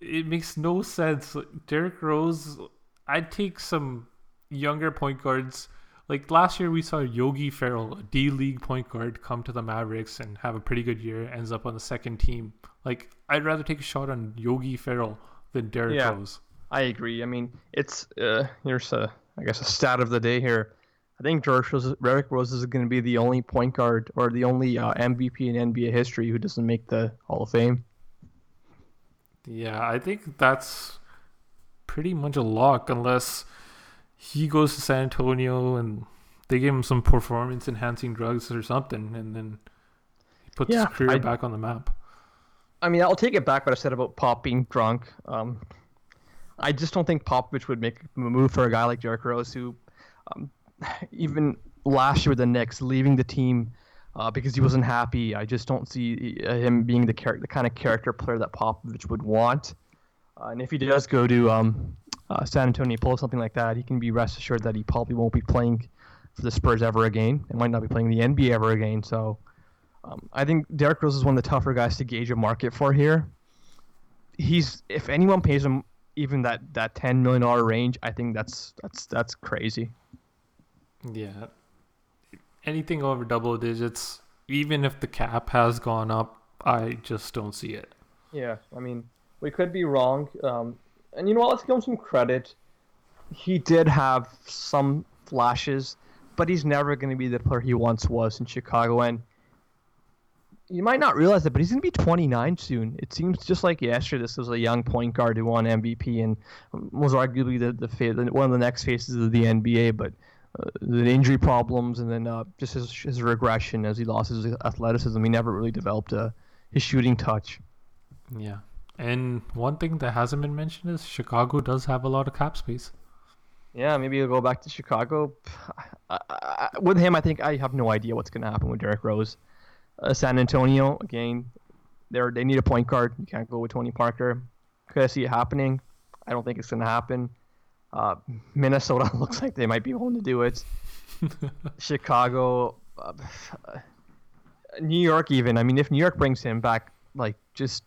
it makes no sense. Derrick Rose, I'd take some younger point guards. Like last year, we saw Yogi Ferrell, a D League point guard, come to the Mavericks and have a pretty good year. Ends up on the second team. Like I'd rather take a shot on Yogi Ferrell than Derrick Yeah. Rose. I agree. I mean, it's uh, here's a I guess a stat of the day here. I think Derrick Rose, Derrick Rose is going to be the only point guard or the only uh, MVP in NBA history who doesn't make the Hall of Fame. Yeah, I think that's pretty much a lock unless he goes to San Antonio and they give him some performance enhancing drugs or something and then he puts Yeah, his career I- back on the map. I mean, I'll take it back what I said about Pop being drunk. Um, I just don't think Popovich would make a move for a guy like Derrick Rose, who, um, <sighs> even last year with the Knicks, leaving the team uh, because he wasn't happy. I just don't see uh, him being the char- the kind of character player that Popovich would want. Uh, and if he does go to um, uh, San Antonio, pulls something like that, he can be rest assured that he probably won't be playing for the Spurs ever again. And might not be playing the NBA ever again. So. Um, I think Derrick Rose is one of the tougher guys to gauge a market for here. He's if anyone pays him even that that ten million dollar range, I think that's that's that's crazy. Yeah. Anything over double digits, even if the cap has gone up, I just don't see it. Yeah, I mean we could be wrong, um, and you know what? Let's give him some credit. He did have some flashes, but he's never going to be the player he once was in Chicago. And you might not realize it, but he's going to be 29 soon. It seems just like yesterday. This was a young point guard who won MVP and was arguably the, the, one of the next faces of the NBA. But uh, the injury problems and then uh, just his, his regression as he lost his athleticism, he never really developed uh, his shooting touch. Yeah. And one thing that hasn't been mentioned is Chicago does have a lot of cap space. Yeah, maybe he'll go back to Chicago. I, I, with him, I think I have no idea what's going to happen with Derrick Rose. Uh, San Antonio, again, they they need a point guard. You can't go with Tony Parker. Could I see it happening? I don't think it's going to happen. Uh, Minnesota <laughs> looks like they might be willing to do it. <laughs> Chicago, uh, New York, even. I mean, if New York brings him back, like just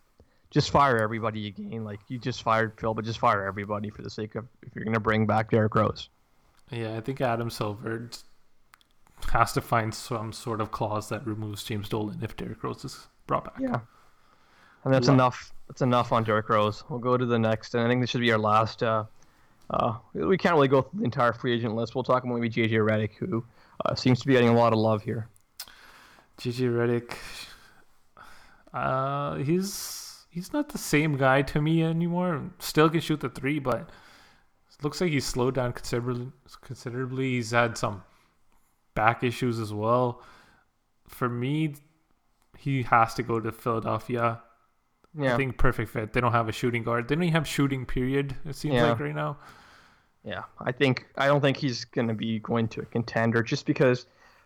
just fire everybody again. Like you just fired Phil, but just fire everybody for the sake of if you're going to bring back Derrick Rose. Yeah, I think Adam Silver has to find some sort of clause that removes James Dolan if Derrick Rose is brought back. Yeah. And that's Lo- enough. That's enough on Derrick Rose. We'll go to the next, and I think this should be our last. Uh, uh, we can't really go through the entire free agent list. We'll talk about maybe JJ Redick, who uh, seems to be getting a lot of love here. JJ Redick, uh, he's he's not the same guy to me anymore. Still can shoot the three, but looks like he's slowed down considerably. Considerably, he's had some back issues as well. For me, he has to go to Philadelphia. Yeah. I think perfect fit. They don't have a shooting guard. They don't even have shooting. Period. It seems Yeah. like right now. Yeah, I think I don't think he's going to be going to a contender just because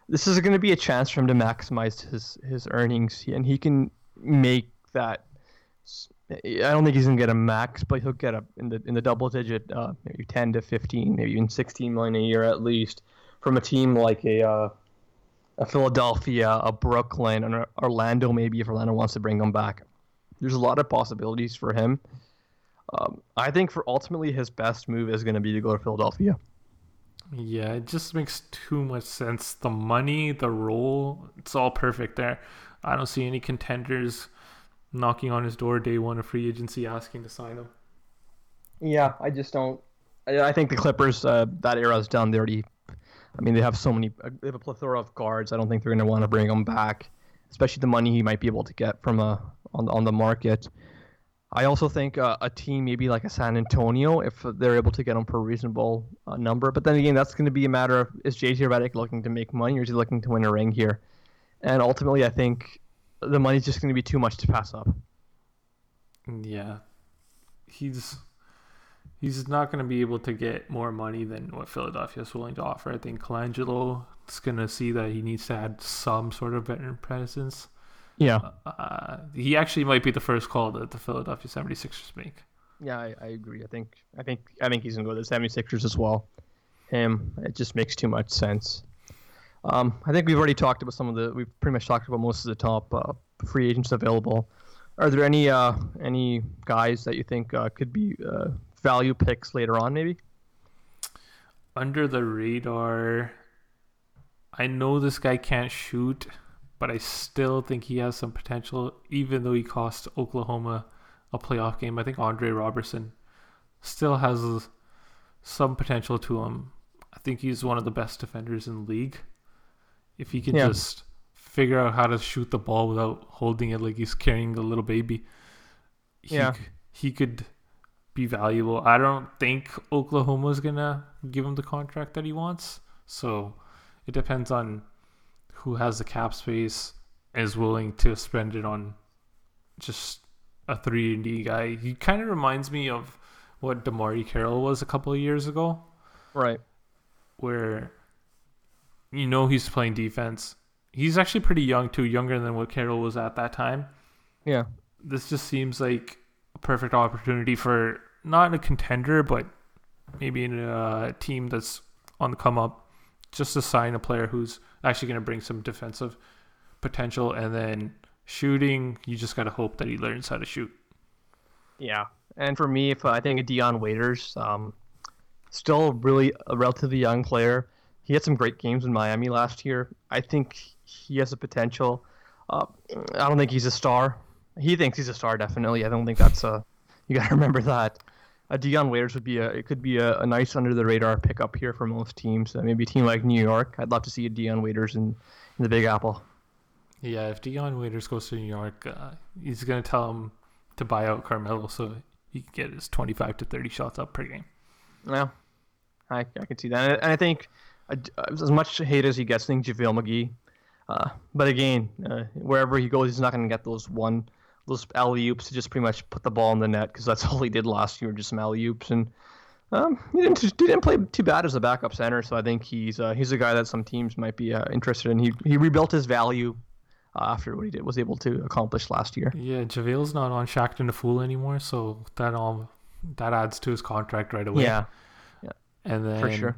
this is going to be a chance for him to maximize his his earnings, and he can make that. I don't think he's to get a max, but he'll get a in the in the double digit, uh, maybe ten to fifteen, maybe even sixteen million a year at least from a team like a uh, a Philadelphia, a Brooklyn, and Orlando. Maybe if Orlando wants to bring him back, there's a lot of possibilities for him. Um, I think for ultimately his best move is going to be to go to Philadelphia. Yeah, it just makes too much sense. The money, the role, it's all perfect there. I don't see any contenders knocking on his door day one of free agency asking to sign him. Yeah, I just don't. I, think the Clippers, uh, that era is done. They already, I mean, they have so many, uh, they have a plethora of guards. I don't think they're going to want to bring them back, especially the money he might be able to get from a on on the market. I also think uh, a team maybe like a San Antonio, if they're able to get him for a reasonable uh, number. But then again, that's going to be a matter of is JJ Redick looking to make money or is he looking to win a ring here? And ultimately, I think the money's just going to be too much to pass up. Yeah, he's he's not going to be able to get more money than what Philadelphia is willing to offer. I think Colangelo is going to see that he needs to add some sort of veteran presence, Yeah. Uh, he actually might be the first call that the Philadelphia 76ers make. Yeah, I, I agree. I think I think I think he's gonna go to the 76ers as well. Him, it just makes too much sense. Um, I think we've already talked about some of the. We've pretty much talked about most of the top uh, free agents available. Are there any uh, any guys that you think uh, could be uh, value picks later on, maybe? Under the radar, I know this guy can't shoot, but I still think he has some potential, even though he cost Oklahoma a playoff game. I think Andre Roberson still has some potential to him. I think he's one of the best defenders in the league. If he can Yeah. just figure out how to shoot the ball without holding it like he's carrying a little baby, he, Yeah. he could be valuable. I don't think Oklahoma's gonna give him the contract that he wants. So it depends on who has the cap space and is willing to spend it on just a three and D guy. He kind of reminds me of what DeMarre Carroll was a couple of years ago, Right. where you know he's playing defense. He's actually pretty young too, younger than what Carroll was at that time. Yeah. This just seems like a perfect opportunity for not a contender, but maybe in a team that's on the come up, just to sign a player who's actually going to bring some defensive potential, and then shooting. You just got to hope that he learns how to shoot. Yeah, and for me, if I think Dion Waiters, um, still really a relatively young player. He had some great games in Miami last year. I think he has a potential. Uh, I don't think he's a star. He thinks he's a star, definitely. I don't think that's a. You got to <laughs> remember that. Uh, Dion Waiters would be a. It could be a, a nice under the radar pickup here for most teams. Uh, maybe a team like New York. I'd love to see a Dion Waiters in, in the Big Apple. Yeah, if Dion Waiters goes to New York, uh, he's going to tell him to buy out Carmelo so he can get his 25 to 30 shots up per game. Yeah, I, I can see that, and I, and I as much hate as he gets, I think JaVale McGee. Uh, but again, uh, wherever he goes, he's not going to get those one those alley oops to just pretty much put the ball in the net because that's <laughs> all he did last year, just some alley oops, and um, he didn't he didn't play too bad as a backup center. So I think he's uh, he's a guy that some teams might be uh, interested in. He he rebuilt his value uh, after what he did was able to accomplish last year. Yeah, JaVale's not on Shaqtin' the Fool anymore, so that all that adds to his contract right away. Yeah, Yeah, and then for sure.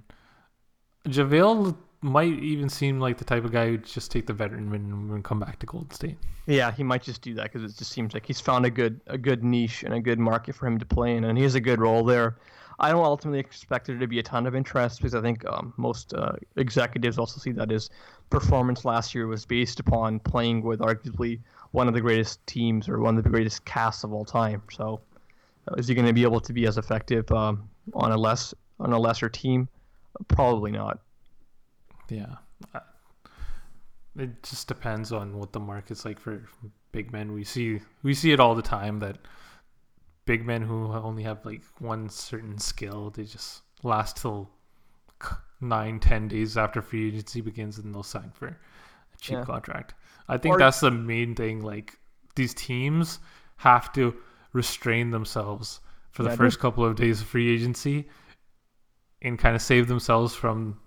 JaVale might even seem like the type of guy who'd just take the veteran and come back to Golden State. Yeah, he might just do that because it just seems like he's found a good a good niche and a good market for him to play in, and he has a good role there. I don't ultimately expect there to be a ton of interest because I think um, most uh, executives also see that his performance last year was based upon playing with arguably one of the greatest teams or one of the greatest casts of all time. So, uh, is he going to be able to be as effective um, on a less on a lesser team? Probably not. Yeah. It just depends on what the market's like for big men. We see we see it all the time that big men who only have like one certain skill, they just last till nine, ten days after free agency begins, and they'll sign for a cheap Yeah. contract. I think Or- that's the main thing. Like these teams have to restrain themselves for the Yeah, first couple of days of free agency and kind of save themselves from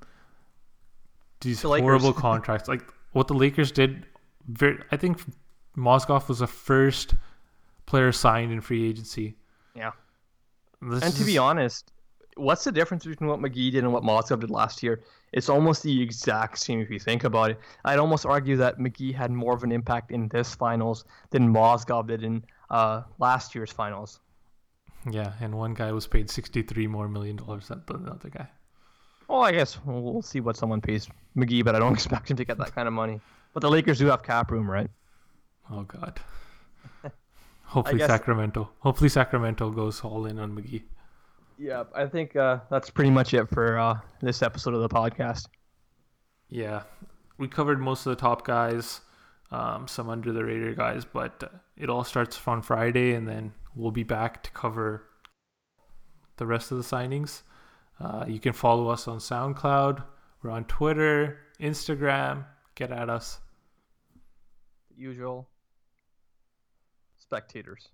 these The horrible <laughs> contracts. Like what the Lakers did. Very, I think Mozgov was the first player signed in free agency. Yeah. This And to be honest, what's the difference between what McGee did and what Mozgov did last year? It's almost the exact same if you think about it. I'd almost argue that McGee had more of an impact in this finals than Mozgov did in uh, last year's finals. Yeah, and one guy was paid sixty-three more million dollars than the other guy. Well, I guess we'll see what someone pays McGee, but I don't <laughs> expect him to get that kind of money. But the Lakers do have cap room, right? Oh God. <laughs> Hopefully guess- Sacramento. Hopefully Sacramento goes all in on McGee. Yeah, I think uh, that's pretty much it for uh, this episode of the podcast. Yeah, we covered most of the top guys, um, some under the radar guys, but it all starts on Friday, and then we'll be back to cover the rest of the signings. Uh, you can follow us on SoundCloud. We're on Twitter, Instagram. Get at us. Usual spectators.